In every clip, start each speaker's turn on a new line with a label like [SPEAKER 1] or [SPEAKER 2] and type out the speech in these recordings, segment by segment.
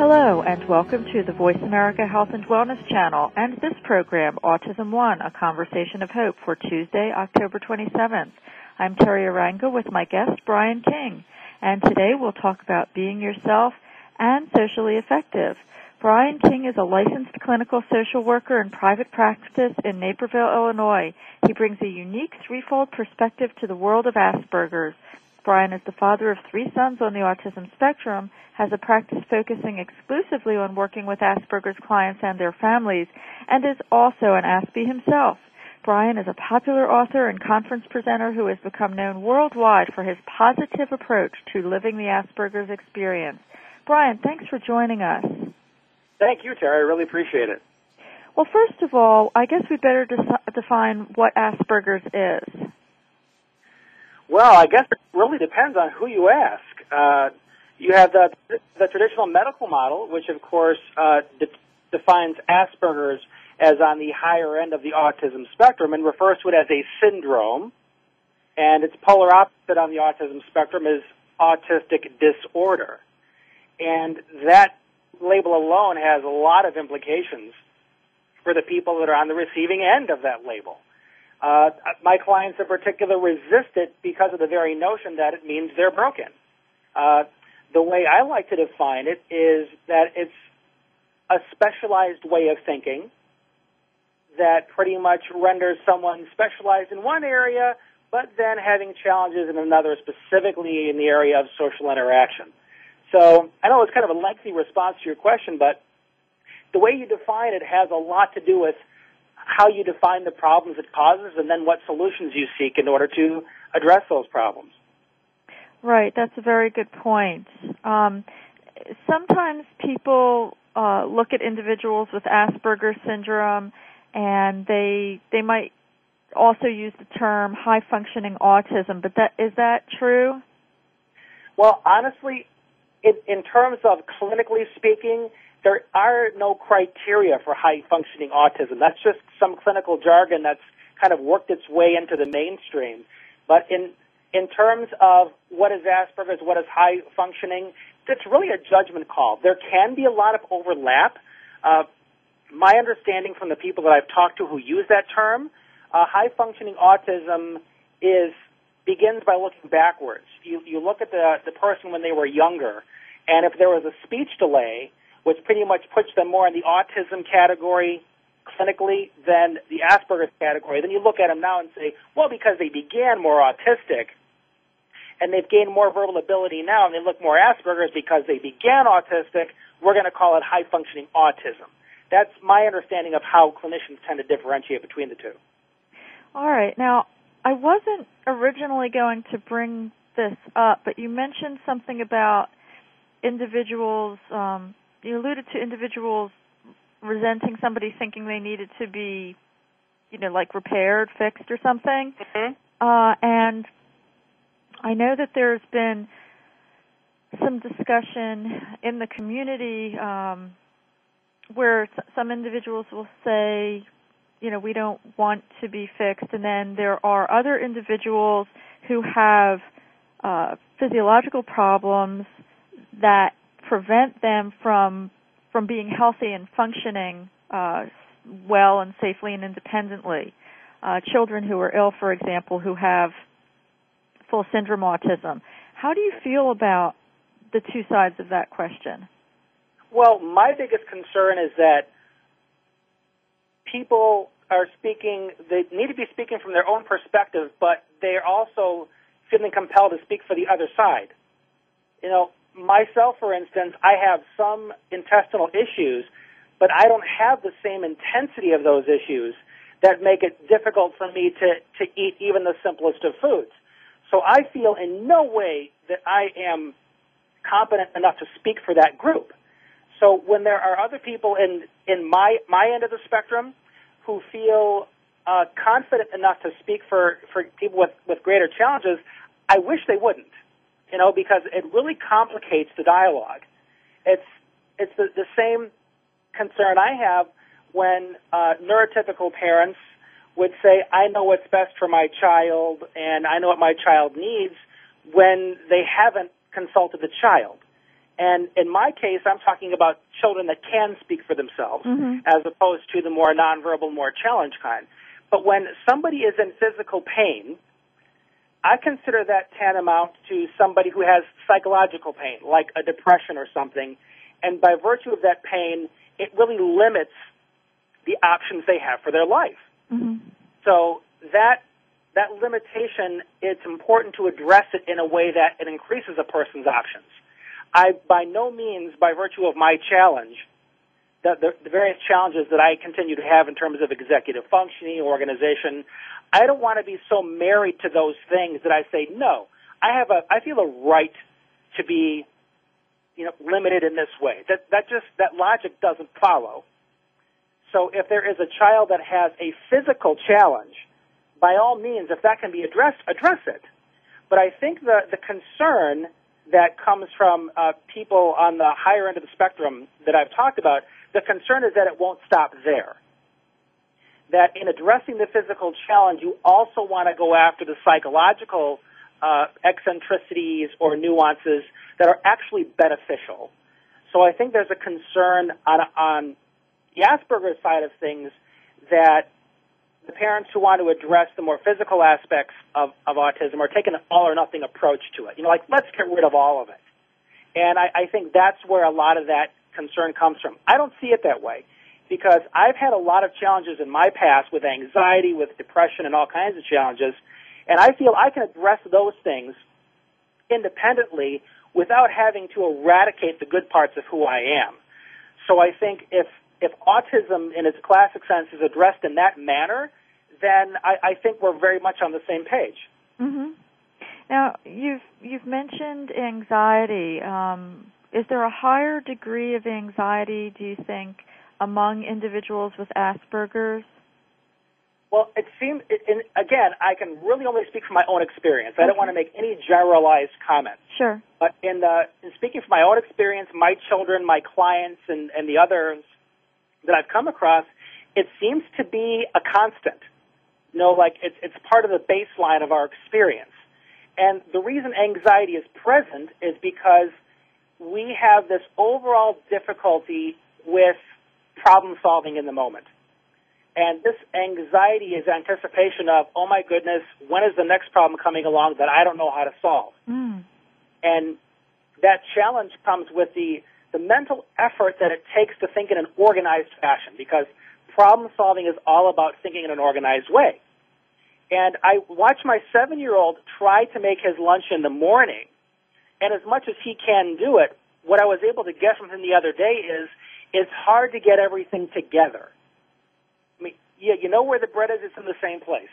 [SPEAKER 1] Hello, and welcome to the Voice America Health and Wellness channel and this program, Autism One, a conversation of hope for Tuesday, October 27th. I'm Teri Arranga with my guest, Brian King, and today we'll talk about being yourself and socially effective. Brian King is a licensed clinical social worker in private practice in Naperville, Illinois. He brings a unique threefold perspective to the world of Asperger's. Brian is the father of three sons on the autism spectrum, has a practice focusing exclusively on working with Asperger's clients and their families, and is also an Aspie himself. Brian is a popular author and conference presenter who has become known worldwide for his positive approach to living the Asperger's experience. Brian, thanks for joining us.
[SPEAKER 2] Thank you, Teri. I really appreciate it.
[SPEAKER 1] Well, first of all, I guess we better de- define what Asperger's is.
[SPEAKER 2] Well, I guess it really depends on who you ask. Uh, you have the the traditional medical model, which of course uh, de- defines Asperger's as on the higher end of the autism spectrum and refers to it as a syndrome. And its polar opposite on the autism spectrum is autistic disorder. And that label alone has a lot of implications for the people that are on the receiving end of that label. Uh, my clients in particular resist it because of the very notion that it means they're broken. Uh, the way I like to define it is that it's a specialized way of thinking that pretty much renders someone specialized in one area, but then having challenges in another, specifically in the area of social interaction. So I know it's kind of a lengthy response to your question, but the way you define it has a lot to do with how you define the problems it causes and then what solutions you seek in order to address those problems.
[SPEAKER 1] Right, that's a very good point. Um, sometimes people uh, look at individuals with Asperger's syndrome and they they might also use the term high functioning autism, but that is that true?
[SPEAKER 2] Well, honestly, in, in terms of clinically speaking, there are no criteria for high functioning autism. That's just some clinical jargon that's kind of worked its way into the mainstream. But in in terms of what is Asperger's, what is high functioning, it's really a judgment call. There can be a lot of overlap. Uh, my understanding from the people that I've talked to who use that term, uh, high functioning autism is begins by looking backwards. You you look at the the person when they were younger, and if there was a speech delay, which pretty much puts them more in the autism category clinically than the Asperger's category. Then you look at them now and say, well, because they began more autistic and they've gained more verbal ability now and they look more Asperger's because they began autistic, we're going to call it high functioning autism. That's my understanding of how clinicians tend to differentiate between the two.
[SPEAKER 1] All right. Now, I wasn't originally going to bring this up, but you mentioned something about individuals um, you alluded to individuals resenting somebody thinking they needed to be, you know, like repaired, fixed, or something.
[SPEAKER 2] Mm-hmm.
[SPEAKER 1] Uh, and I know that there's been some discussion in the community um, where some individuals will say, you know, we don't want to be fixed, and then there are other individuals who have uh, physiological problems that prevent them from from being healthy and functioning uh, well and safely and independently. Uh, children who are ill, for example, who have full syndrome autism. How do you feel about the two sides of that question?
[SPEAKER 2] Well, my biggest concern is that people are speaking, they need to be speaking from their own perspective, but they're also feeling compelled to speak for the other side. You know, myself, for instance, I have some intestinal issues, but I don't have the same intensity of those issues that make it difficult for me to, to eat even the simplest of foods. So I feel in no way that I am competent enough to speak for that group. So when there are other people in, in my, my end of the spectrum who feel uh, confident enough to speak for, for people with, with greater challenges, I wish they wouldn't, you know, because it really complicates the dialogue. It's, it's the, the same concern I have when uh, neurotypical parents would say, I know what's best for my child and I know what my child needs when they haven't consulted the child. And in my case, I'm talking about children that can speak for themselves mm-hmm. as opposed to the more nonverbal, more challenged kind. But when somebody is in physical pain, I consider that tantamount to somebody who has psychological pain, like a depression or something. And by virtue of that pain, it really limits the options they have for their life. Mm-hmm. So that that limitation, it's important to address it in a way that it increases a person's options. I, by no means, by virtue of my challenge, the, the, the various challenges that I continue to have in terms of executive functioning, organization, I don't want to be so married to those things that I say, no, I have a, I feel a right to be, you know, limited in this way. That, that just, that logic doesn't follow. So if there is a child that has a physical challenge, by all means, if that can be addressed, address it. But I think the, the concern that comes from uh, people on the higher end of the spectrum that I've talked about, the concern is that it won't stop there. That in addressing the physical challenge, you also want to go after the psychological uh, eccentricities or nuances that are actually beneficial. So I think there's a concern on, on the Asperger's side of things that the parents who want to address the more physical aspects of, of autism are taking an all or nothing approach to it. You know, like, let's get rid of all of it. And I, I think that's where a lot of that concern comes from. I don't see it that way because I've had a lot of challenges in my past with anxiety, with depression, and all kinds of challenges. And I feel I can address those things independently without having to eradicate the good parts of who I am. So I think if if autism in its classic sense is addressed in that manner, then I, I think we're very much on the same page.
[SPEAKER 1] Mm-hmm. Now, you've you've mentioned anxiety. Um, is there a higher degree of anxiety, do you think, among individuals with Asperger's?
[SPEAKER 2] Well, it seems, it, and again, I can really only speak from my own experience. I don't want to make any generalized comments.
[SPEAKER 1] Sure.
[SPEAKER 2] But in, the, in speaking from my own experience, my children, my clients, and, and the others that I've come across, it seems to be a constant. You know, like it's it's part of the baseline of our experience. And the reason anxiety is present is because we have this overall difficulty with problem solving in the moment. And this anxiety is anticipation of, oh my goodness, when is the next problem coming along that I don't know how to solve? Mm. And that challenge comes with the the mental effort that it takes to think in an organized fashion because problem solving is all about thinking in an organized way. And I watch my seven year old try to make his lunch in the morning, and as much as he can do it, what I was able to get from him the other day is it's hard to get everything together. I mean, yeah, you know where the bread is, it's in the same place.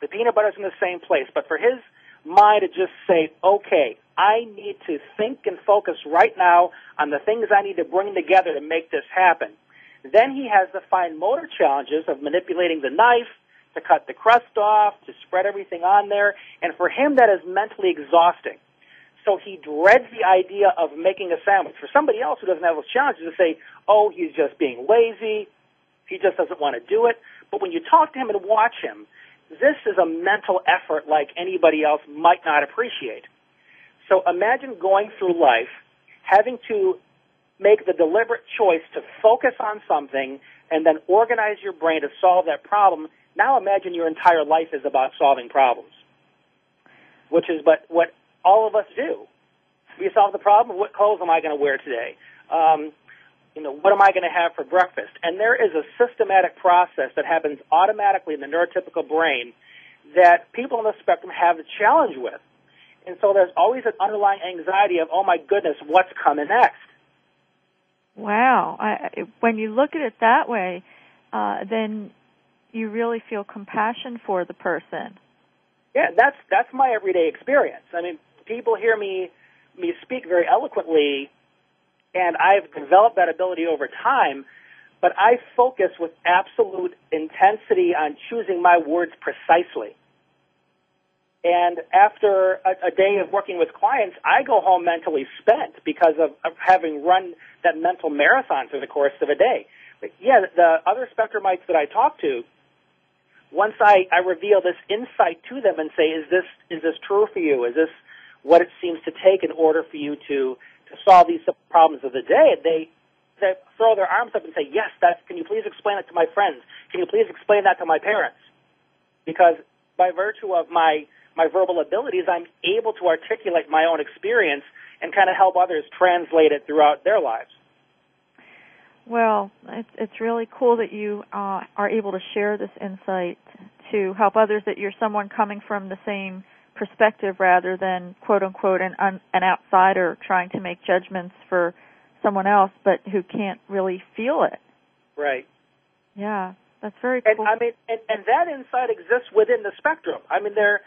[SPEAKER 2] The peanut butter is in the same place, but for his mind to just say, okay, I need to think and focus right now on the things I need to bring together to make this happen. Then he has the fine motor challenges of manipulating the knife to cut the crust off, to spread everything on there, and for him that is mentally exhausting. So he dreads the idea of making a sandwich. For somebody else who doesn't have those challenges to say, oh, he's just being lazy, he just doesn't want to do it. But when you talk to him and watch him, this is a mental effort like anybody else might not appreciate. So imagine going through life having to make the deliberate choice to focus on something and then organize your brain to solve that problem. Now imagine your entire life is about solving problems. which is but what all of us do. We solve the problem. Of what clothes am I going to wear today? Um, you know, what am I going to have for breakfast? And there is a systematic process that happens automatically in the neurotypical brain that people on the spectrum have a challenge with. And so there's always an underlying anxiety of, oh my goodness, what's coming next?
[SPEAKER 1] Wow. I, when you look at it that way, uh, then you really feel compassion for the person.
[SPEAKER 2] Yeah, that's that's my everyday experience. I mean, people hear me me speak very eloquently, and I've developed that ability over time. But I focus with absolute intensity on choosing my words precisely. And after a, a day of working with clients, I go home mentally spent because of, of having run that mental marathon through the course of a day. But yeah, the other spectrumites that I talk to, once I, I reveal this insight to them and say, is this, is this true for you? Is this what it seems to take in order for you to, to solve these problems of the day? They, they throw their arms up and say, yes, that's, can you please explain it to my friends? Can you please explain that to my parents? Because by virtue of my, my verbal abilities, I'm able to articulate my own experience and kind of help others translate it throughout their lives.
[SPEAKER 1] Well, it's it's really cool that you uh, are able to share this insight to help others. That you're someone coming from the same perspective rather than quote unquote an an outsider trying to make judgments for someone else, but who can't really feel it.
[SPEAKER 2] Right.
[SPEAKER 1] Yeah, that's very
[SPEAKER 2] cool. And I mean, and, and that insight exists within the spectrum. I mean, there.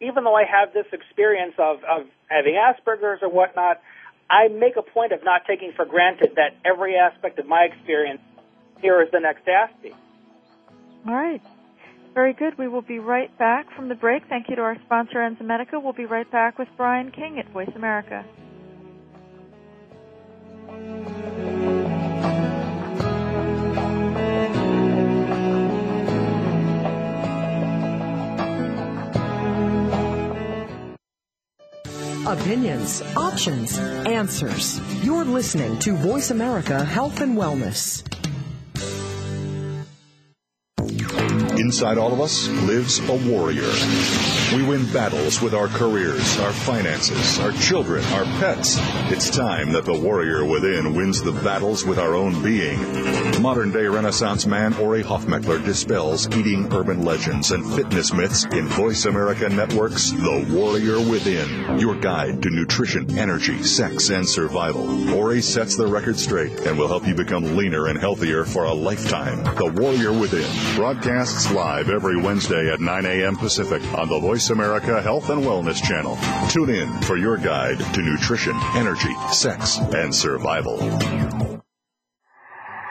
[SPEAKER 2] Even though I have this experience of of having Asperger's or whatnot, I make a point of not taking for granted that every aspect of my experience here is the next Aspie.
[SPEAKER 1] All right. Very good. We will be right back from the break. Thank you to our sponsor, Enzymedica. We'll be right back with Brian King at Voice America.
[SPEAKER 3] Opinions, options, answers. You're listening to Voice America Health and Wellness.
[SPEAKER 4] Inside all of us lives a warrior. We win battles with our careers, our finances, our children, our pets. It's time that the warrior within wins the battles with our own being. Modern day Renaissance man Ori Hofmekler dispels eating urban legends and fitness myths in Voice America Network's The Warrior Within, your guide to nutrition, energy, sex, and survival. Ori sets the record straight and will help you become leaner and healthier for a lifetime. The Warrior Within broadcasts live every Wednesday at 9 a.m. Pacific on the Voice America Health and Wellness channel. Tune in for your guide to nutrition, energy, sex, and survival.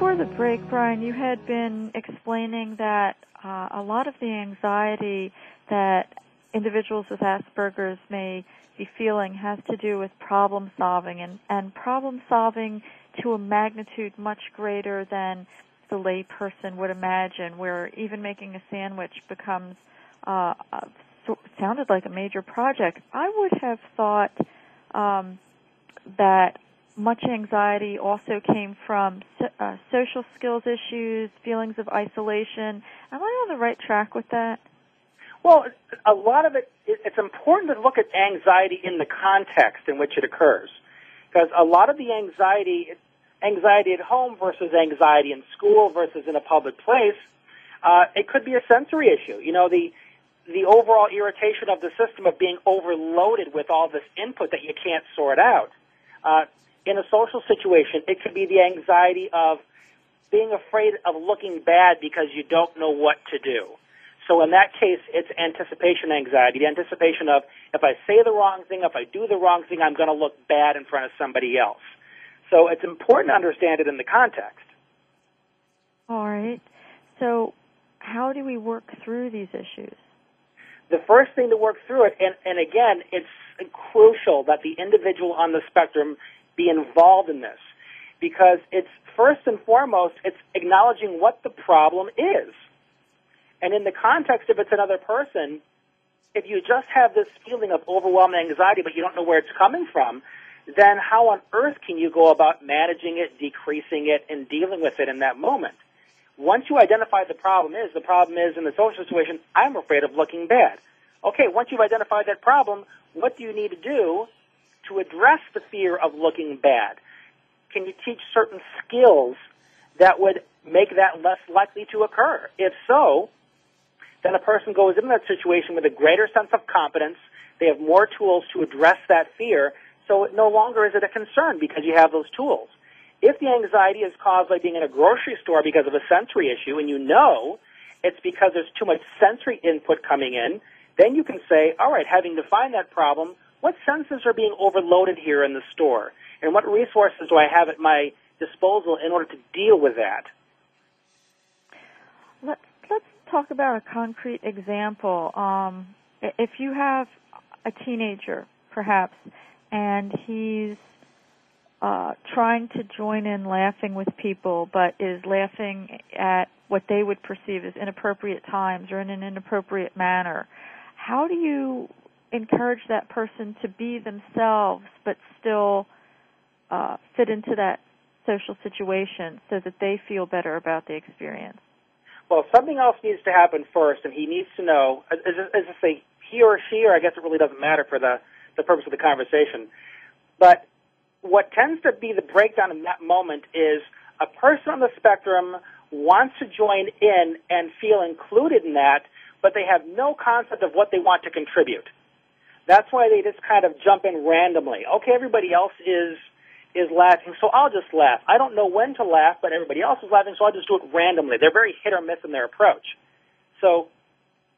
[SPEAKER 1] Before the break, Brian, you had been explaining that uh, a lot of the anxiety that individuals with Asperger's may be feeling has to do with problem solving and, and problem solving to a magnitude much greater than the layperson would imagine, where even making a sandwich becomes uh, so, sounded like a major project. I would have thought um, that much anxiety also came from uh, social skills issues, feelings of isolation. Am I on the right track with that?
[SPEAKER 2] Well, a lot of it, it's important to look at anxiety in the context in which it occurs. Because a lot of the anxiety, anxiety at home versus anxiety in school versus in a public place, uh, it could be a sensory issue. You know, the, the overall irritation of the system of being overloaded with all this input that you can't sort out. Uh, in a social situation, it could be the anxiety of being afraid of looking bad because you don't know what to do. So in that case, it's anticipation anxiety, the anticipation of if I say the wrong thing, if I do the wrong thing, I'm going to look bad in front of somebody else. So it's important to understand it in the context.
[SPEAKER 1] All right. So how do we work through these issues?
[SPEAKER 2] The first thing to work through it, and, and again, it's crucial that the individual on the spectrum be involved in this because it's first and foremost, it's acknowledging what the problem is. And in the context, if it's another person, if you just have this feeling of overwhelming anxiety, but you don't know where it's coming from, then how on earth can you go about managing it, decreasing it, and dealing with it in that moment? Once you identify the problem is, the problem is in the social situation, I'm afraid of looking bad. Okay, once you've identified that problem, what do you need to do to address the fear of looking bad? Can you teach certain skills that would make that less likely to occur? If so, then a person goes into that situation with a greater sense of competence. They have more tools to address that fear, so no longer is it a concern because you have those tools. If the anxiety is caused by being in a grocery store because of a sensory issue and you know it's because there's too much sensory input coming in, then you can say, all right, having defined that problem, what senses are being overloaded here in the store? And what resources do I have at my disposal in order to deal with that?
[SPEAKER 1] Let's, let's talk about a concrete example. Um, if you have a teenager, perhaps, and he's uh, trying to join in laughing with people, but is laughing at what they would perceive as inappropriate times or in an inappropriate manner, how do you encourage that person to be themselves but still uh, fit into that social situation so that they feel better about the experience?
[SPEAKER 2] Well, something else needs to happen first, and he needs to know, as, I say, he or she, or I guess it really doesn't matter for the, the purpose of the conversation. But what tends to be the breakdown in that moment is a person on the spectrum wants to join in and feel included in that, but they have no concept of what they want to contribute. That's why they just kind of jump in randomly. Okay, everybody else is is laughing, so I'll just laugh. I don't know when to laugh, but everybody else is laughing, so I'll just do it randomly. They're very hit or miss in their approach. So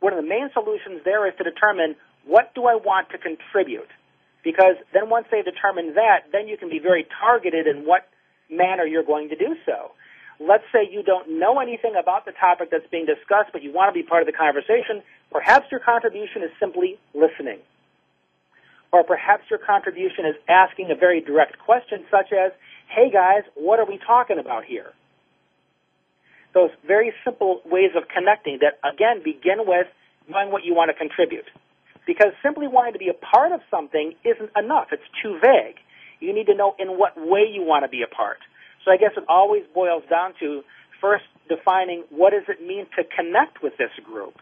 [SPEAKER 2] one of the main solutions there is to determine what do I want to contribute? Because then once they determine that, then you can be very targeted in what manner you're going to do so. Let's say you don't know anything about the topic that's being discussed, but you want to be part of the conversation. Perhaps your contribution is simply listening or perhaps your contribution is asking a very direct question such as, hey guys, what are we talking about here? Those very simple ways of connecting that again begin with knowing what you want to contribute. Because simply wanting to be a part of something isn't enough. It's too vague. You need to know in what way you want to be a part. So I guess it always boils down to first defining what does it mean to connect with this group.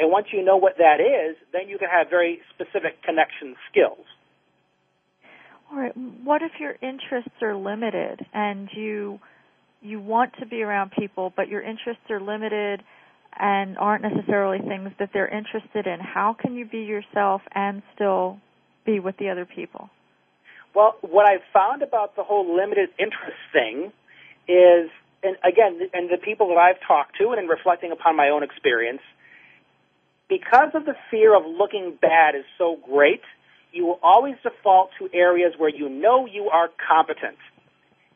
[SPEAKER 2] And once you know what that is, then you can have very specific connection skills.
[SPEAKER 1] All right. What if your interests are limited and you you want to be around people, but your interests are limited and aren't necessarily things that they're interested in? How can you be yourself and still be with the other people?
[SPEAKER 2] Well, what I've found about the whole limited interest thing is, and again, and the people that I've talked to, and in reflecting upon my own experience, because of the fear of looking bad is so great, you will always default to areas where you know you are competent.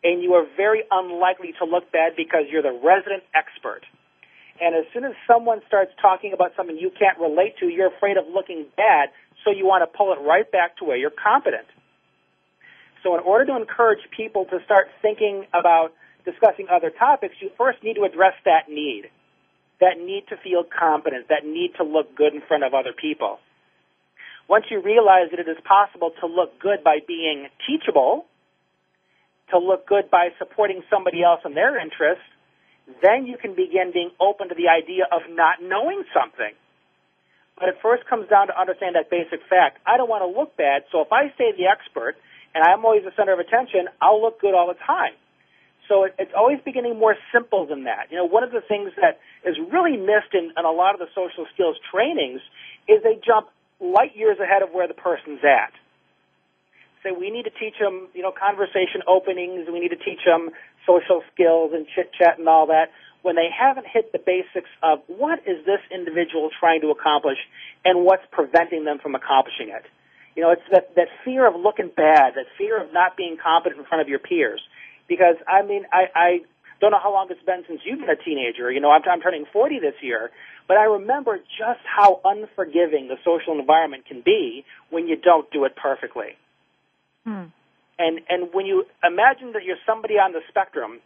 [SPEAKER 2] And you are very unlikely to look bad because you're the resident expert. And as soon as someone starts talking about something you can't relate to, you're afraid of looking bad, so you want to pull it right back to where you're competent. So in order to encourage people to start thinking about discussing other topics, you first need to address that need that need to feel competent, that need to look good in front of other people. once you realize that it is possible to look good by being teachable, to look good by supporting somebody else in their interests, then you can begin being open to the idea of not knowing something. But it first comes down to understand that basic fact. I don't want to look bad, so if I stay the expert and I'm always the center of attention, I'll look good all the time. So it, it's always beginning more simple than that. You know, one of the things that is really missed in, in a lot of the social skills trainings is they jump light years ahead of where the person's at. Say we need to teach them, you know, conversation openings. We need to teach them social skills and chit chat and all that when they haven't hit the basics of what is this individual trying to accomplish and what's preventing them from accomplishing it. You know, it's that, that fear of looking bad, that fear of not being competent in front of your peers. Because, I mean, I, I don't know how long it's been since you've been a teenager. You know, I'm, I'm turning 40 this year. But I remember just how unforgiving the social environment can be when you don't do it perfectly.
[SPEAKER 1] Hmm.
[SPEAKER 2] And, and when you imagine that you're somebody on the spectrum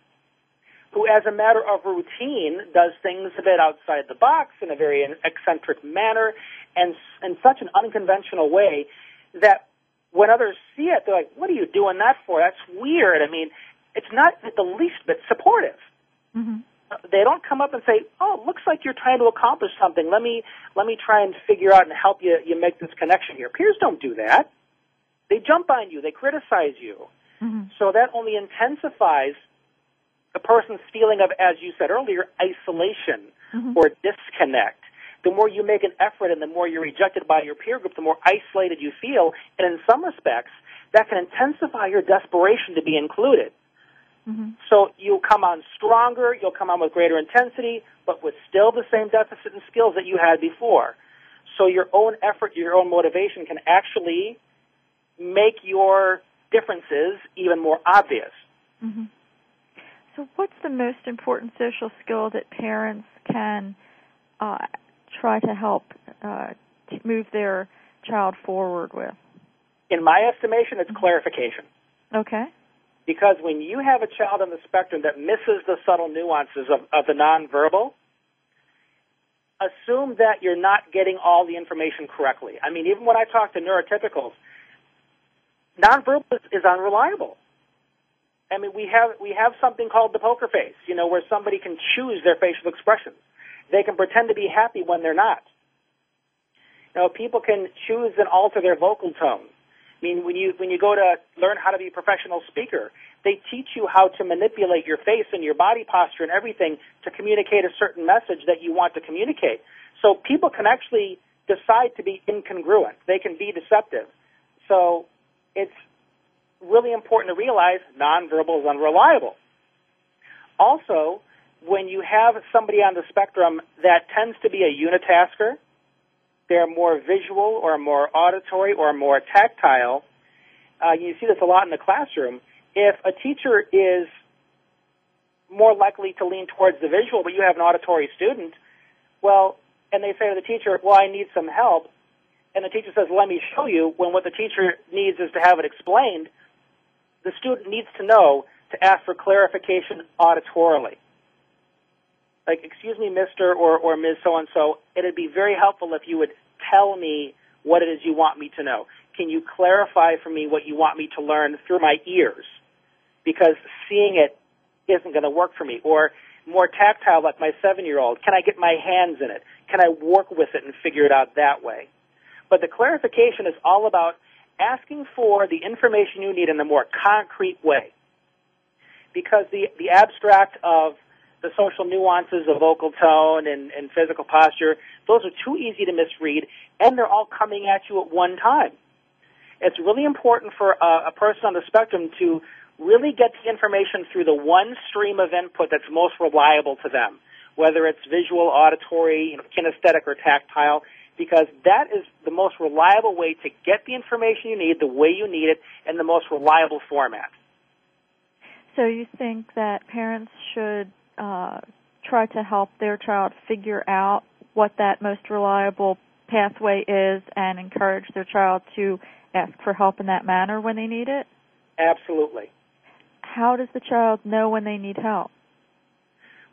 [SPEAKER 2] who, as a matter of routine, does things a bit outside the box in a very eccentric manner and in such an unconventional way that when others see it, they're like, "What are you doing that for? That's weird." I mean, it's not at the least bit supportive.
[SPEAKER 1] Mm-hmm.
[SPEAKER 2] They don't come up and say, "Oh, it looks like you're trying to accomplish something. Let me let me try and figure out and help you you make this connection here." Peers don't do that. They jump on you. They criticize you.
[SPEAKER 1] Mm-hmm.
[SPEAKER 2] So that only intensifies a person's feeling of, as you said earlier, isolation
[SPEAKER 1] Mhm.
[SPEAKER 2] or disconnect. The more you make an effort and the more you're rejected by your peer group, the more isolated you feel. And in some respects, that can intensify your desperation to be included.
[SPEAKER 1] Mhm.
[SPEAKER 2] So you'll come on stronger, you'll come on with greater intensity, but with still the same deficit in skills that you had before. So your own effort, your own motivation can actually make your differences even more obvious.
[SPEAKER 1] hmm So, what's the most important social skill that parents can uh, try to help uh, to move their child forward with?
[SPEAKER 2] In my estimation, it's clarification.
[SPEAKER 1] Okay.
[SPEAKER 2] Because when you have a child on the spectrum that misses the subtle nuances of, of the nonverbal, assume that you're not getting all the information correctly. I mean, even when I talk to neurotypicals, nonverbal is, is unreliable. I mean, we have we have something called the poker face, you know, where somebody can choose their facial expressions. They can pretend to be happy when they're not. You know, people can choose and alter their vocal tone. I mean, when you when you go to learn how to be a professional speaker, they teach you how to manipulate your face and your body posture and everything to communicate a certain message that you want to communicate. So people can actually decide to be incongruent. They can be deceptive. So it's really important to realize nonverbal is unreliable. Also, when you have somebody on the spectrum that tends to be a unitasker, they're more visual or more auditory or more tactile. Uh, you see this a lot in the classroom. If a teacher is more likely to lean towards the visual, but you have an auditory student, well, and they say to the teacher, well, I need some help, and the teacher says, let me show you, when what the teacher needs is to have it explained, the student needs to know to ask for clarification auditorily like, excuse me, Mr. or, or Ms. So and so, it'd be very helpful if you would tell me what it is you want me to know. Can you clarify for me what you want me to learn through my ears? Because seeing it isn't going to work for me. Or more tactile, like my seven year old, can I get my hands in it? Can I work with it and figure it out that way? But the clarification is all about asking for the information you need in a more concrete way. Because the, the abstract of the social nuances of vocal tone and, and physical posture, those are too easy to misread, and they're all coming at you at one time. It's really important for a, a person on the spectrum to really get the information through the one stream of input that's most reliable to them, whether it's visual, auditory, you know, kinesthetic, or tactile, because that is the most reliable way to get the information you need, the way you need it, in the most reliable format.
[SPEAKER 1] So, you think that parents should uh, try to help their child figure out what that most reliable pathway is and encourage their child to ask for help in that manner when they need it?
[SPEAKER 2] Absolutely.
[SPEAKER 1] How does the child know when they need help?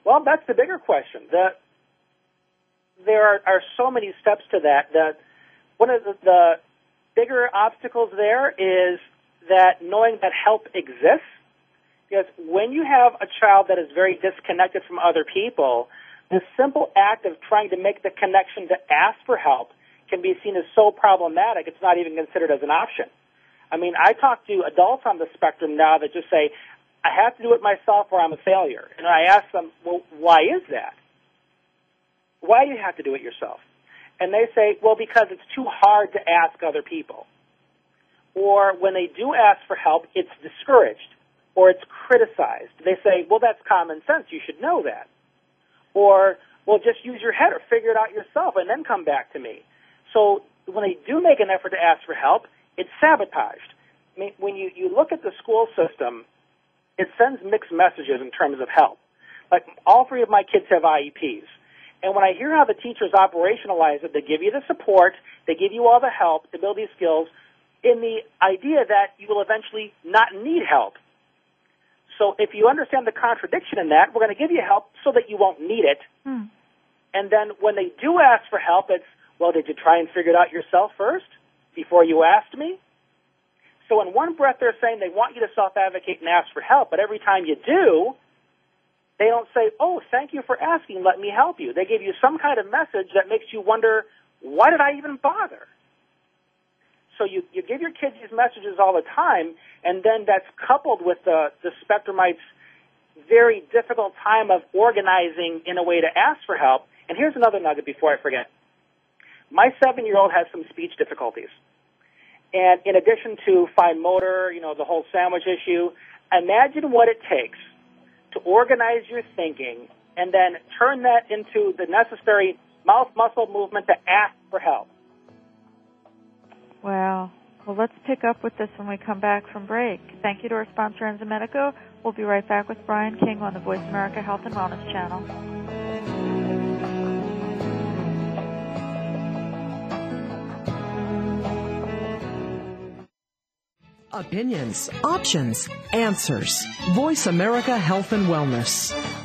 [SPEAKER 2] Well, that's the bigger question. That there are, are so many steps to that. That one of the, the bigger obstacles there is that knowing that help exists. Because when you have a child that is very disconnected from other people, the simple act of trying to make the connection to ask for help can be seen as so problematic it's not even considered as an option. I mean, I talk to adults on the spectrum now that just say, I have to do it myself or I'm a failure. And I ask them, well, why is that? Why do you have to do it yourself? And they say, well, because it's too hard to ask other people. Or when they do ask for help, it's discouraged or it's criticized. They say, well, that's common sense. You should know that. Or, well, just use your head or figure it out yourself and then come back to me. So when they do make an effort to ask for help, it's sabotaged. I mean, when you, you look at the school system, it sends mixed messages in terms of help. Like all three of my kids have IEPs. And when I hear how the teachers operationalize it, they give you the support, they give you all the help to build these skills in the idea that you will eventually not need help. So if you understand the contradiction in that, we're going to give you help so that you won't need it. Hmm. And then when they do ask for help, it's, well, did you try and figure it out yourself first before you asked me? So in one breath, they're saying they want you to self-advocate and ask for help, but every time you do, they don't say, oh, thank you for asking, let me help you. They give you some kind of message that makes you wonder, why did I even bother? So you, you give your kids these messages all the time, and then that's coupled with the, the Spectrumites' very difficult time of organizing in a way to ask for help. And here's another nugget before I forget. My seven-year-old has some speech difficulties. And in addition to fine motor, you know, the whole sandwich issue, imagine what it takes to organize your thinking and then turn that into the necessary mouth muscle movement to ask for help.
[SPEAKER 1] Wow. Well, let's pick up with this when we come back from break. Thank you to our sponsor, Enzymedica. We'll be right back with Brian King on the Voice America Health and Wellness channel.
[SPEAKER 3] Opinions, options, answers. Voice America Health and Wellness.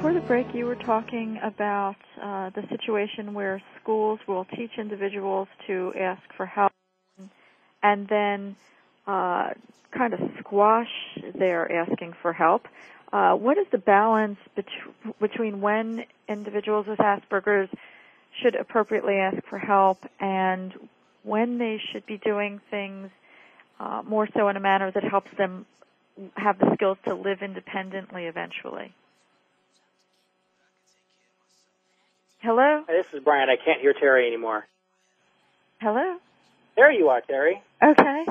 [SPEAKER 1] Before the break, you were talking about uh, the situation where schools will teach individuals to ask for help and then uh, kind of squash their asking for help. Uh, what is the balance bet- between when individuals with Asperger's should appropriately ask for help and when they should be doing things uh, more so in a manner that helps them have the skills to live independently eventually? Hello?
[SPEAKER 2] Hey, this is Brian. I can't hear Teri anymore.
[SPEAKER 1] Hello?
[SPEAKER 2] There you are, Teri.
[SPEAKER 1] Okay.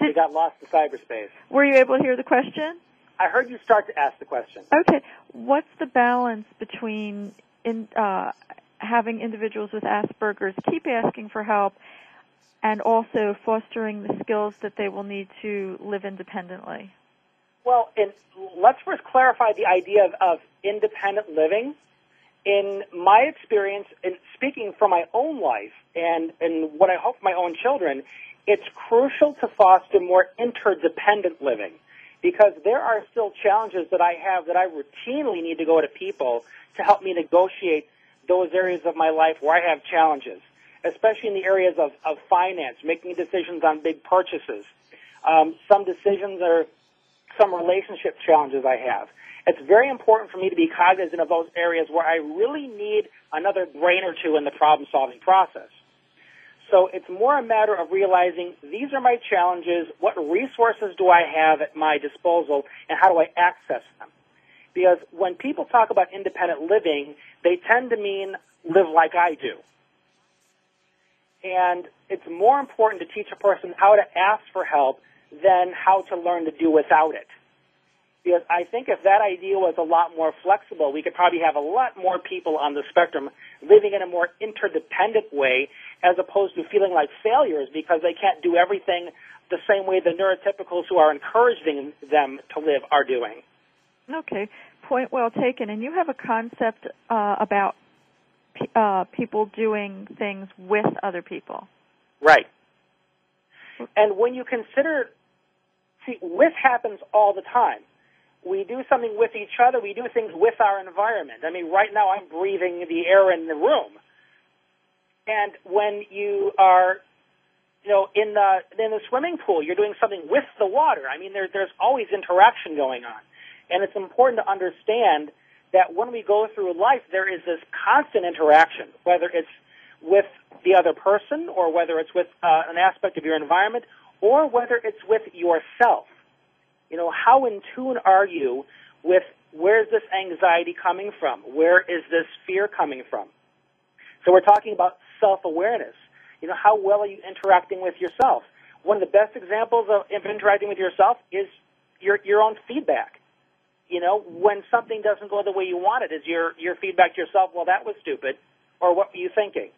[SPEAKER 2] You got lost in cyberspace.
[SPEAKER 1] Were you able to hear the question?
[SPEAKER 2] I heard you start to ask the question.
[SPEAKER 1] Okay. What's the balance between in, uh, having individuals with Asperger's keep asking for help and also fostering the skills that they will need to live independently?
[SPEAKER 2] Well, let's first clarify the idea of, of independent living. In my experience, in speaking from my own life and, and what I hope my own children, it's crucial to foster more interdependent living because there are still challenges that I have that I routinely need to go to people to help me negotiate those areas of my life where I have challenges, especially in the areas of, of finance, making decisions on big purchases. Um, some decisions are some relationship challenges I have. It's very important for me to be cognizant of those areas where I really need another brain or two in the problem solving process. So it's more a matter of realizing these are my challenges, what resources do I have at my disposal, and how do I access them? Because when people talk about independent living, they tend to mean live like I do. And it's more important to teach a person how to ask for help than how to learn to do without it. Because I think if that idea was a lot more flexible, we could probably have a lot more people on the spectrum living in a more interdependent way as opposed to feeling like failures because they can't do everything the same way the neurotypicals who are encouraging them to live are doing.
[SPEAKER 1] Okay, point well taken. And you have a concept uh, about uh, people doing things with other people.
[SPEAKER 2] Right. And when you consider, see, with happens all the time. We do something with each other. We do things with our environment. I mean, right now I'm breathing the air in the room. And when you are, you know, in the in the swimming pool, you're doing something with the water. I mean, there, there's always interaction going on, and it's important to understand that when we go through life, there is this constant interaction, whether it's with the other person or whether it's with uh, an aspect of your environment or whether it's with yourself. You know, how in tune are you with where is this anxiety coming from? Where is this fear coming from? So we're talking about self-awareness. You know, how well are you interacting with yourself? One of the best examples of interacting with yourself is your your own feedback. You know, when something doesn't go the way you want it, is your your feedback to yourself, well, that was stupid, or what were you thinking?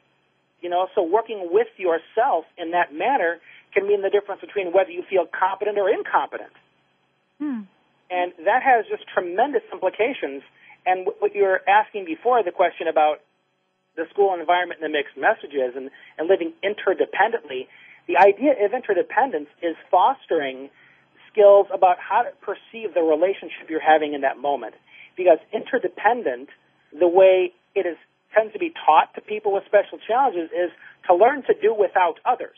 [SPEAKER 2] You know, so working with yourself in that manner can mean the difference between whether you feel competent or incompetent.
[SPEAKER 1] Hmm.
[SPEAKER 2] And that has just tremendous implications. And what you were asking before, the question about the school environment and the mixed messages and, and living interdependently, the idea of interdependence is fostering skills about how to perceive the relationship you're having in that moment. Because interdependent, the way it is tends to be taught to people with special challenges is to learn to do without others.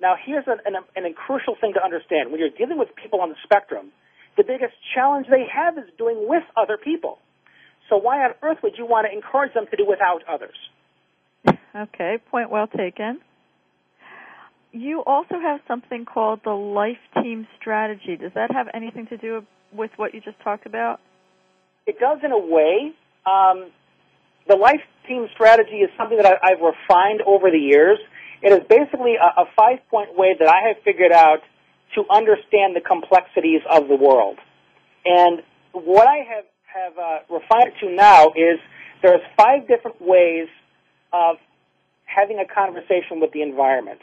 [SPEAKER 2] Now, here's an, an, an, crucial thing to understand. When you're dealing with people on the spectrum, the biggest challenge they have is doing with other people. So why on earth would you want to encourage them to do without others?
[SPEAKER 1] Okay, point well taken. You also have something called the life team strategy. Does that have anything to do with what you just talked about?
[SPEAKER 2] It does in a way. Um, the life team strategy is something that I, have refined over the years. It is basically a, a five point way that I have figured out to understand the complexities of the world. And what I have have uh, refined to now is there's five different ways of having a conversation with the environment.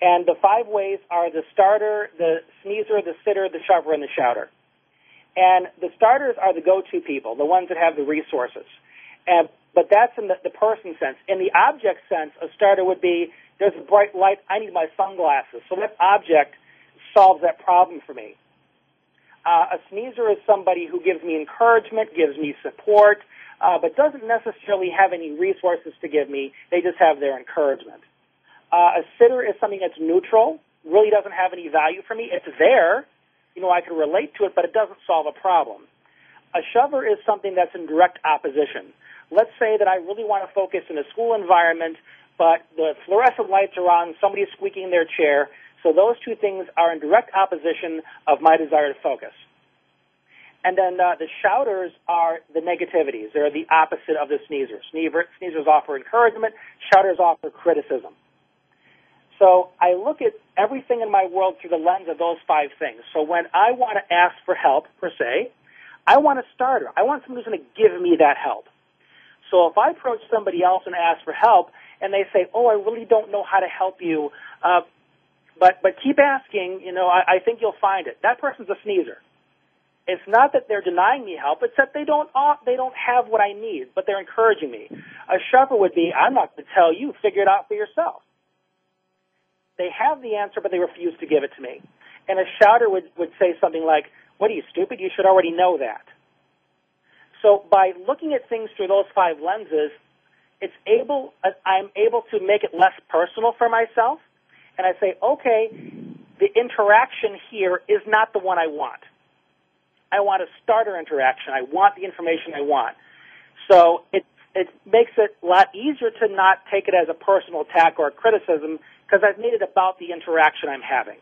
[SPEAKER 2] And the five ways are the starter, the sneezer, the sitter, the shover, and the shouter. And the starters are the go-to people, the ones that have the resources. And, but that's in the, the person sense. In the object sense, a starter would be, there's a bright light, I need my sunglasses. So that object solves that problem for me. Uh, a sneezer is somebody who gives me encouragement, gives me support, uh, but doesn't necessarily have any resources to give me. They just have their encouragement. Uh, a sitter is something that's neutral, really doesn't have any value for me. It's there, you know, I can relate to it, but it doesn't solve a problem. A shover is something that's in direct opposition. Let's say that I really want to focus in a school environment, but the fluorescent lights are on, somebody's squeaking their chair, so those two things are in direct opposition of my desire to focus. And then uh, the shouters are the negativities. They're the opposite of the sneezers. Sneezers offer encouragement. Shouters offer criticism. So I look at everything in my world through the lens of those five things. So when I want to ask for help, per se, I want a starter. I want someone who's going to give me that help. So if I approach somebody else and ask for help, and they say, "Oh, I really don't know how to help you," uh, but but keep asking. You know, I, I think you'll find it. That person's a sneezer. It's not that they're denying me help; it's that they don't uh, they don't have what I need, but they're encouraging me. A shover would be, "I'm not going to tell you. Figure it out for yourself." They have the answer, but they refuse to give it to me. And a shouter would would say something like, "What are you stupid? You should already know that." So by looking at things through those five lenses, it's able, I'm able to make it less personal for myself. And I say, okay, the interaction here is not the one I want. I want a starter interaction. I want the information I want. So it, it makes it a lot easier to not take it as a personal attack or a criticism because I've made it about the interaction I'm having.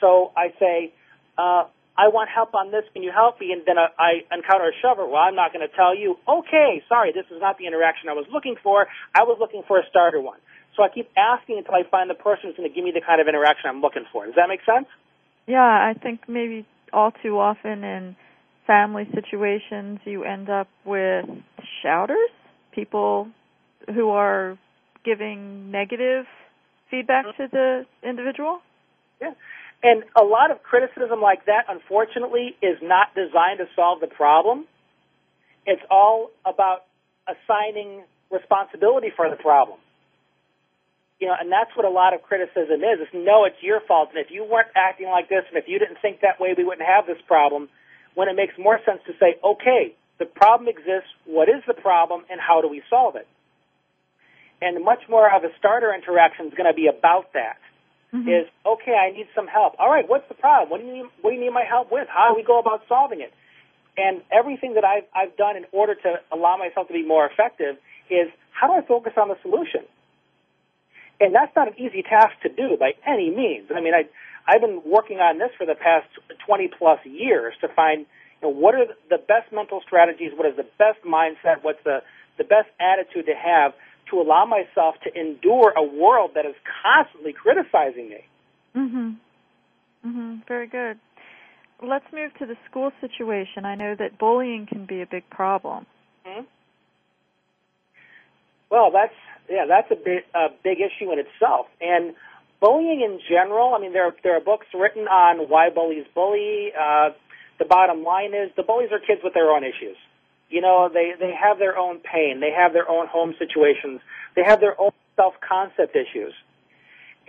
[SPEAKER 2] So I say, uh, I want help on this. Can you help me? And then I, I encounter a shover. Well, I'm not going to tell you. Okay, sorry, this is not the interaction I was looking for. I was looking for a starter one. So I keep asking until I find the person who's going to give me the kind of interaction I'm looking for. Does that make sense?
[SPEAKER 1] Yeah, I think maybe all too often in family situations you end up with shouters, people who are giving negative feedback mm-hmm. to the individual.
[SPEAKER 2] Yeah. And a lot of criticism like that, unfortunately, is not designed to solve the problem. It's all about assigning responsibility for the problem. You know, and that's what a lot of criticism is. It's no, it's your fault. And if you weren't acting like this, and if you didn't think that way, we wouldn't have this problem. When it makes more sense to say, okay, the problem exists. What is the problem, and how do we solve it? And much more of a starter interaction is going to be about that mm-hmm. is okay. I need some help. All right, what's the problem? What do you need, what do you need my help with? How do we go about solving it? And everything that I've I've done in order to allow myself to be more effective is how do I focus on the solution? And that's not an easy task to do by any means. I mean, I I've been working on this for the past 20 plus years to find you know, what are the best mental strategies, what is the best mindset, what's the the best attitude to have to allow myself to endure a world that is constantly criticizing me.
[SPEAKER 1] Mhm. Mhm. Very good. Let's move to the school situation. I know that bullying can be a big problem.
[SPEAKER 2] Mm-hmm. Well, that's yeah, that's a big a big issue in itself. And bullying in general, I mean, there there are books written on why bullies bully. Uh, the bottom line is the bullies are kids with their own issues. You know, they, they have their own pain. They have their own home situations. They have their own self-concept issues.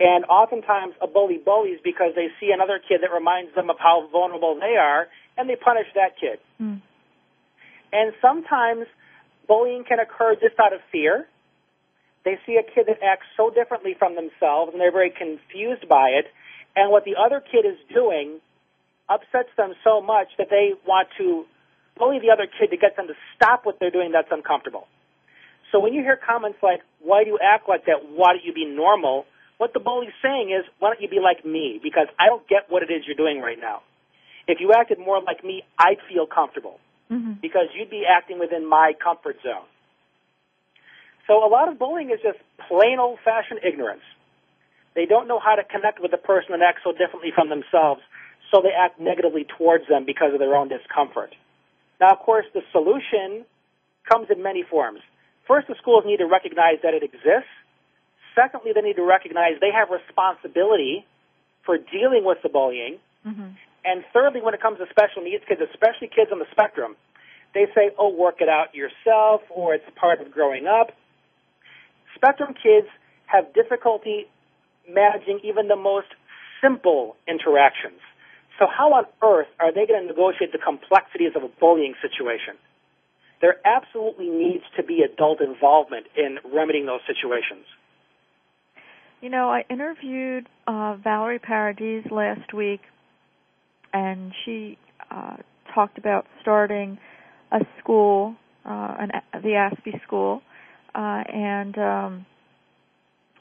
[SPEAKER 2] And oftentimes a bully bullies because they see another kid that reminds them of how vulnerable they are, and they punish that kid. Mm. And sometimes bullying can occur just out of fear. They see a kid that acts so differently from themselves, and they're very confused by it. And what the other kid is doing upsets them so much that they want to bully the other kid to get them to stop what they're doing that's uncomfortable. So when you hear comments like, why do you act like that? Why don't you be normal? What the bully's saying is, why don't you be like me? Because I don't get what it is you're doing right now. If you acted more like me, I'd feel comfortable mm-hmm. because you'd be acting within my comfort zone. So a lot of bullying is just plain old fashioned ignorance. They don't know how to connect with the person that acts so differently from themselves, so they act negatively towards them because of their own discomfort. Now, of course, the solution comes in many forms. First, the schools need to recognize that it exists. Secondly, they need to recognize they have responsibility for dealing with the bullying. Mm-hmm. And thirdly, when it comes to special needs kids, especially kids on the spectrum, they say, oh, work it out yourself, or it's part of growing up. Spectrum kids have difficulty managing even the most simple interactions. So how on earth are they going to negotiate the complexities of a bullying situation? There absolutely needs to be adult involvement in remedying those situations.
[SPEAKER 1] You know, I interviewed uh, Valerie Paradiz last week, and she uh, talked about starting a school, uh, an, the Aspie School, uh, and um,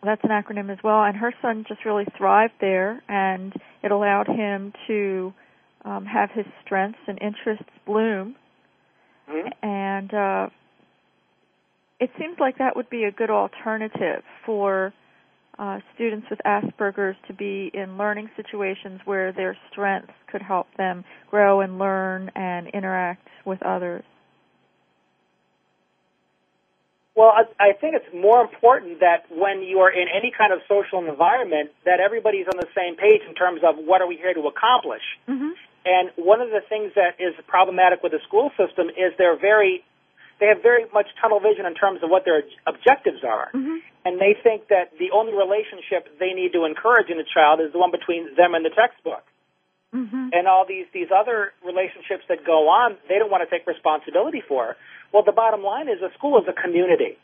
[SPEAKER 1] that's an acronym as well. And her son just really thrived there, and it allowed him to um, have his strengths and interests bloom.
[SPEAKER 2] Mm-hmm.
[SPEAKER 1] And uh, it seems like that would be a good alternative for uh, students with Asperger's to be in learning situations where their strengths could help them grow and learn and interact with others.
[SPEAKER 2] Well, I, I think it's more important that when you are in any kind of social environment, that everybody's on the same page in terms of what are we here to accomplish.
[SPEAKER 1] Mm-hmm.
[SPEAKER 2] And one of the things that is problematic with the school system is they're very, they have very much tunnel vision in terms of what their objectives are.
[SPEAKER 1] Mm-hmm.
[SPEAKER 2] And they think that the only relationship they need to encourage in a child is the one between them and the textbook.
[SPEAKER 1] Mm-hmm.
[SPEAKER 2] And all these, these other relationships that go on, they don't want to take responsibility for. Well, the bottom line is a school is a community.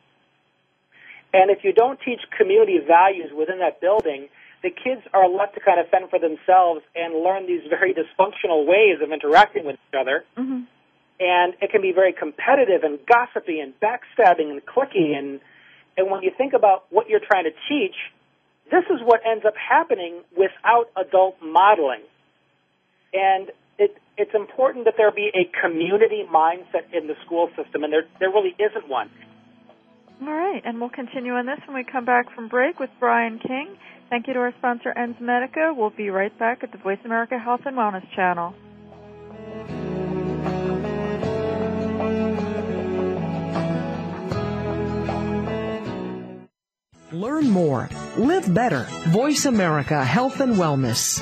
[SPEAKER 2] And if you don't teach community values within that building, the kids are left to kind of fend for themselves and learn these very dysfunctional ways of interacting with each other.
[SPEAKER 1] Mm-hmm.
[SPEAKER 2] And it can be very competitive and gossipy and backstabbing and cliquey. And, and when you think about what you're trying to teach, this is what ends up happening without adult modeling. And it, it's important that there be a community mindset in the school system, and there, there really isn't one.
[SPEAKER 1] All right, and we'll continue on this when we come back from break with Brian King. Thank you to our sponsor, Enzymedica. We'll be right back at the Voice America Health and Wellness channel.
[SPEAKER 3] Learn more. Live better. Voice America Health and Wellness.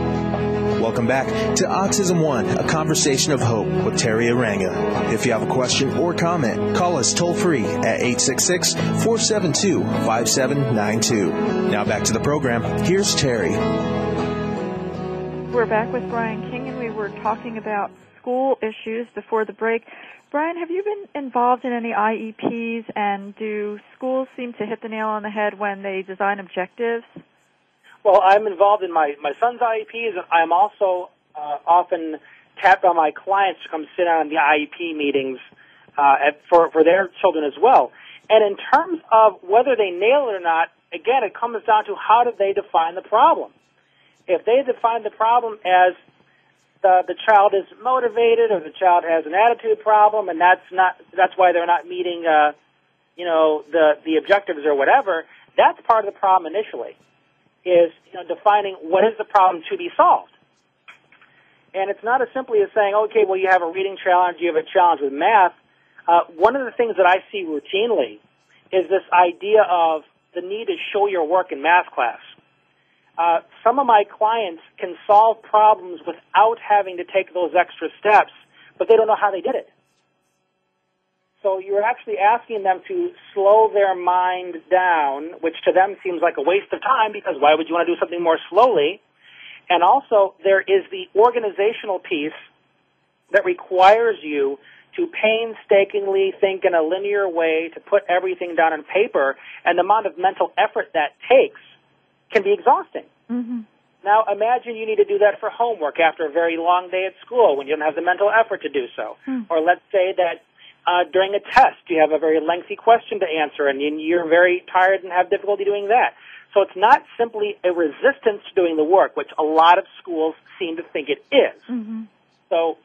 [SPEAKER 5] Welcome back to Autism One, a conversation of hope with Teri Arranga. If you have a question or comment, call us toll free at 866 472 5792. Now back to the program. Here's Teri.
[SPEAKER 1] We're back with Brian King, and we were talking about school issues before the break. Brian, have you been involved in any IEPs, and do schools seem to hit the nail on the head when they design objectives?
[SPEAKER 2] Well, I'm involved in my, my son's IEPs, and I'm also uh, often tapped by my clients to come sit on the IEP meetings uh, at, for for their children as well. And in terms of whether they nail it or not, again, it comes down to how do they define the problem. If they define the problem as the the child is motivated or the child has an attitude problem, and that's not that's why they're not meeting, uh, you know, the the objectives or whatever. That's part of the problem initially, is you know defining what is the problem to be solved. And it's not as simply as saying, okay, well, you have a reading challenge, you have a challenge with math. Uh, one of the things that I see routinely is this idea of the need to show your work in math class. Uh, some of my clients can solve problems without having to take those extra steps, but they don't know how they did it. So you're actually asking them to slow their mind down, which to them seems like a waste of time because why would you want to do something more slowly? And also, there is the organizational piece that requires you to painstakingly think in a linear way to put everything down on paper, and the amount of mental effort that takes can be exhausting.
[SPEAKER 1] Mm-hmm.
[SPEAKER 2] Now, imagine you need to do that for homework after a very long day at school when you don't have the mental effort to do so.
[SPEAKER 1] Hmm.
[SPEAKER 2] Or let's say that uh, during a test you have a very lengthy question to answer and you're very tired and have difficulty doing that. So it's not simply a resistance to doing the work, which a lot of schools seem to think it is.
[SPEAKER 1] Mm-hmm.
[SPEAKER 2] So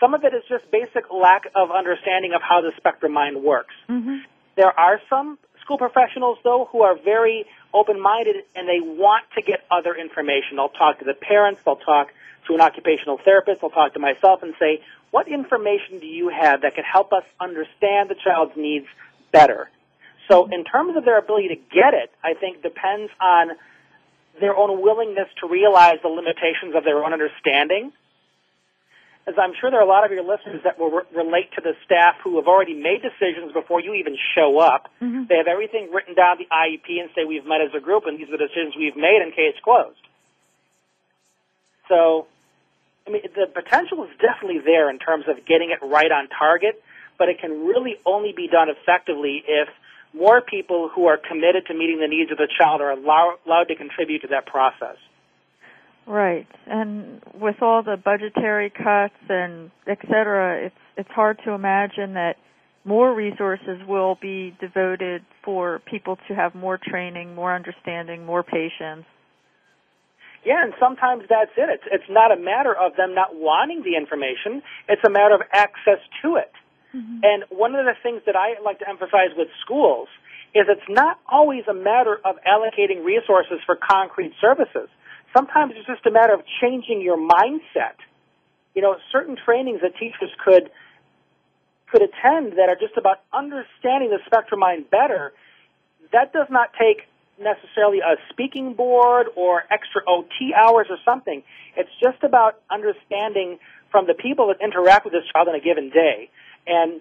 [SPEAKER 2] some of it is just basic lack of understanding of how the spectrum mind works.
[SPEAKER 1] Mm-hmm.
[SPEAKER 2] There are some school professionals, though, who are very open-minded and they want to get other information. They'll talk to the parents, they'll talk to an occupational therapist, they'll talk to myself and say, what information do you have that can help us understand the child's needs better? So in terms of their ability to get it, I think depends on their own willingness to realize the limitations of their own understanding. As I'm sure there are a lot of your listeners that will re- relate to the staff who have already made decisions before you even show up.
[SPEAKER 1] Mm-hmm.
[SPEAKER 2] They have everything written down the IEP and say we've met as a group and these are the decisions we've made and case closed. So, I mean, the potential is definitely there in terms of getting it right on target, but it can really only be done effectively if more people who are committed to meeting the needs of the child are allow- allowed to contribute to that process.
[SPEAKER 1] Right, and with all the budgetary cuts and et cetera, it's it's hard to imagine that more resources will be devoted for people to have more training, more understanding, more patience.
[SPEAKER 2] Yeah, and sometimes that's it. It's it's not a matter of them not wanting the information. It's a matter of access to it.
[SPEAKER 1] Mm-hmm.
[SPEAKER 2] And one of the things that I like to emphasize with schools is it's not always a matter of allocating resources for concrete services. Sometimes it's just a matter of changing your mindset. You know, certain trainings that teachers could could attend that are just about understanding the spectrum mind better. That does not take necessarily a speaking board or extra OT hours or something. It's just about understanding from the people that interact with this child on a given day and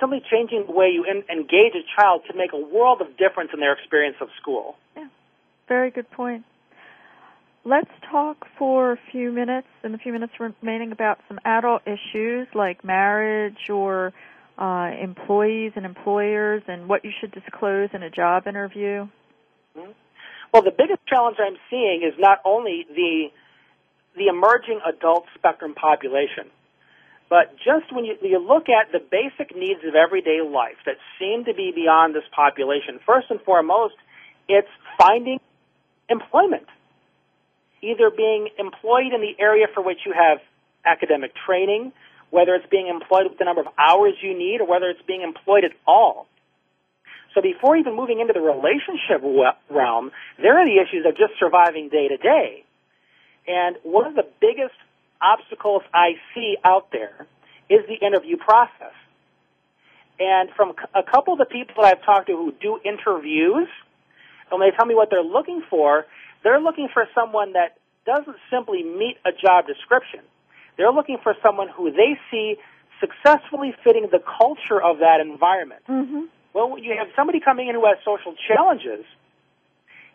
[SPEAKER 2] simply changing the way you in, engage a child to make a world of difference in their experience of school.
[SPEAKER 1] Yeah, very good point. Let's talk for a few minutes, in the few minutes remaining, about some adult issues like marriage or uh, employees and employers and what you should disclose in a job interview.
[SPEAKER 2] Well, the biggest challenge I'm seeing is not only the the emerging adult spectrum population, but just when you, you look at the basic needs of everyday life that seem to be beyond this population, first and foremost, it's finding employment. Either being employed in the area for which you have academic training, whether it's being employed with the number of hours you need, or whether it's being employed at all. So before even moving into the relationship realm, there are the issues of just surviving day to day. And one of the biggest obstacles I see out there is the interview process. And from a couple of the people that I've talked to who do interviews, when they tell me what they're looking for, they're looking for someone that doesn't simply meet a job description. They're looking for someone who they see successfully fitting the culture of that environment.
[SPEAKER 1] Mm-hmm.
[SPEAKER 2] Well, when you have somebody coming in who has social challenges,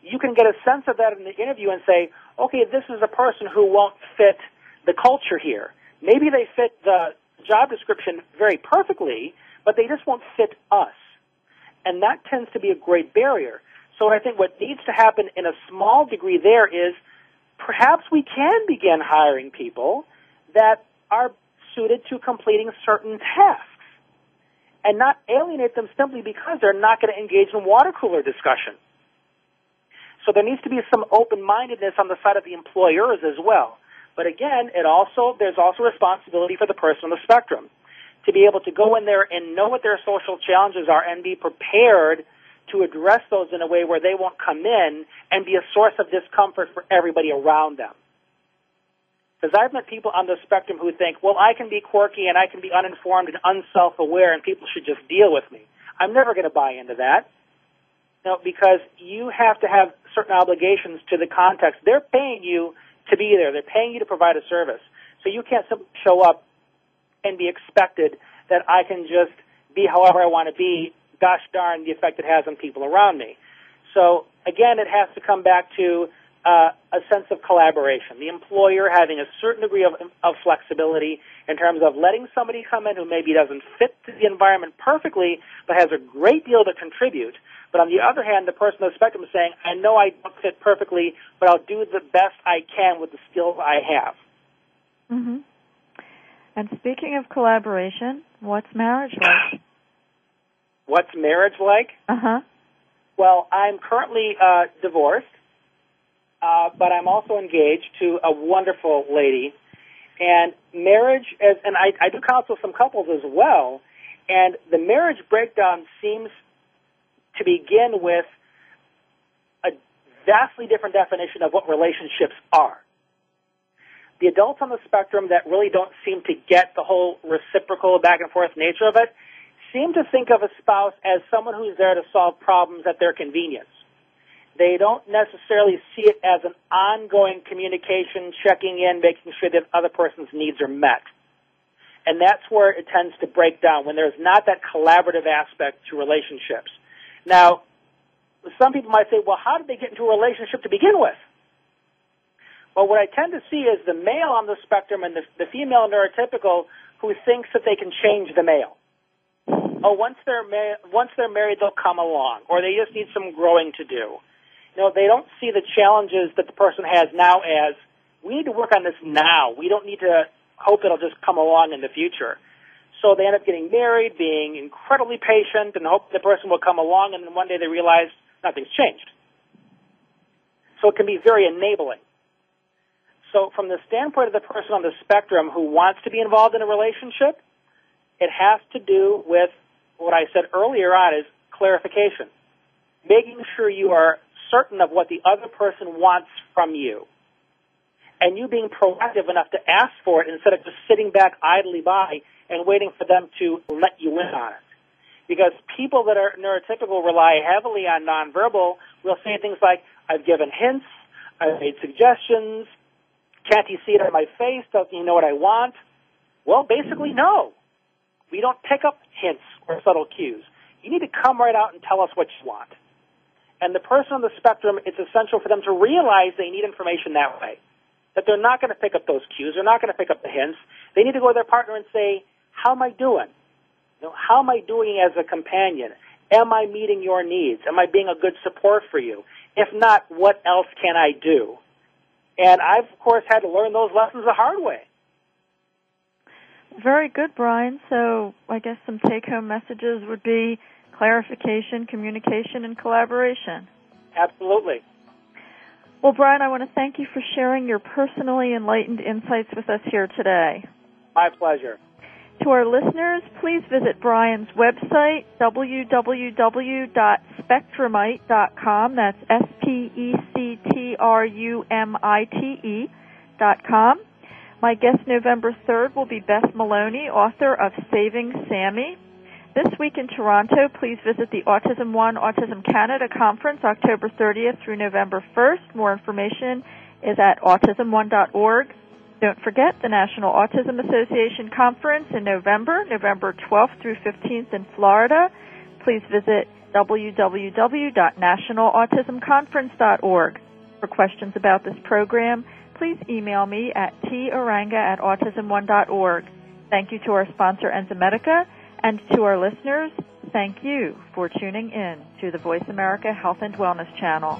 [SPEAKER 2] you can get a sense of that in the interview and say, okay, this is a person who won't fit the culture here. Maybe they fit the job description very perfectly, but they just won't fit us. And that tends to be a great barrier. So I think what needs to happen in a small degree there is perhaps we can begin hiring people that are suited to completing certain tasks. And not alienate them simply because they're not going to engage in water cooler discussion. So there needs to be some open-mindedness on the side of the employers as well. But again, it also there's also responsibility for the person on the spectrum to be able to go in there and know what their social challenges are and be prepared to address those in a way where they won't come in and be a source of discomfort for everybody around them. Because I've met people on the spectrum who think, well, I can be quirky and I can be uninformed and unself-aware and people should just deal with me. I'm never going to buy into that. No, because you have to have certain obligations to the context. They're paying you to be there. They're paying you to provide a service. So you can't simply show up and be expected that I can just be however I want to be. Gosh darn the effect it has on people around me. So again, it has to come back to uh, a sense of collaboration. The employer having a certain degree of, of flexibility in terms of letting somebody come in who maybe doesn't fit the environment perfectly, but has a great deal to contribute. But on the other hand, the person on the spectrum is saying, I know I don't fit perfectly, but I'll do the best I can with the skills I have.
[SPEAKER 1] Mm-hmm. And speaking of collaboration, what's marriage like?
[SPEAKER 2] What's marriage like?
[SPEAKER 1] Uh huh.
[SPEAKER 2] Well, I'm currently uh, divorced, uh, but I'm also engaged to a wonderful lady. And marriage, is, and I, I do counsel some couples as well, and the marriage breakdown seems to begin with a vastly different definition of what relationships are the adults on the spectrum that really don't seem to get the whole reciprocal back and forth nature of it seem to think of a spouse as someone who's there to solve problems at their convenience. They don't necessarily see it as an ongoing communication, checking in, making sure that other person's needs are met. And that's where it tends to break down when there's not that collaborative aspect to relationships. Now, some people might say, well, how did they get into a relationship to begin with? Well, what I tend to see is the male on the spectrum and the, the female neurotypical who thinks that they can change the male. Oh, once they're ma- once they're married, they'll come along, or they just need some growing to do. Know, they don't see the challenges that the person has now as we need to work on this now. We don't need to hope it'll just come along in the future. So they end up getting married, being incredibly patient, and hope the person will come along, and then one day they realize nothing's changed. So it can be very enabling. So from the standpoint of the person on the spectrum who wants to be involved in a relationship, it has to do with what I said earlier on is clarification. Making sure you are certain of what the other person wants from you. And you being proactive enough to ask for it instead of just sitting back idly by and waiting for them to let you in on it. Because people that are neurotypical rely heavily on nonverbal We'll say things like, I've given hints, I've made suggestions, can't he see it on my face? Doesn't he know what I want? Well, basically, no. We don't pick up hints or subtle cues. You need to come right out and tell us what you want. And the person on the spectrum, it's essential for them to realize they need information that way. That they're not going to pick up those cues. They're not going to pick up the hints. They need to go to their partner and say, how am I doing? You know, how am I doing as a companion? Am I meeting your needs? Am I being a good support for you? If not, what else can I do? And I've, of course, had to learn those lessons the hard way.
[SPEAKER 1] Very good, Brian. So I guess some take home messages would be clarification, communication, and collaboration.
[SPEAKER 2] Absolutely.
[SPEAKER 1] Well, Brian, I want to thank you for sharing your personally enlightened insights with us here today.
[SPEAKER 2] My pleasure.
[SPEAKER 1] To our listeners, please visit Brian's website, www.spectrumite.com. That's S-P-E-C-T-R-U-M-I-T-E dot com. My guest November 3rd will be Beth Maloney, author of Saving Sammy. This week in Toronto, please visit the Autism One Autism Canada conference October 30th through November 1st. More information is at autismone.org. Don't forget the National Autism Association Conference in November, November 12th through 15th in Florida. Please visit www.nationalautismconference.org. For questions about this program, please email me at taranga at autismone.org. Thank you to our sponsor, Enzymedica, and to our listeners, thank you for tuning in to the Voice America Health and Wellness channel.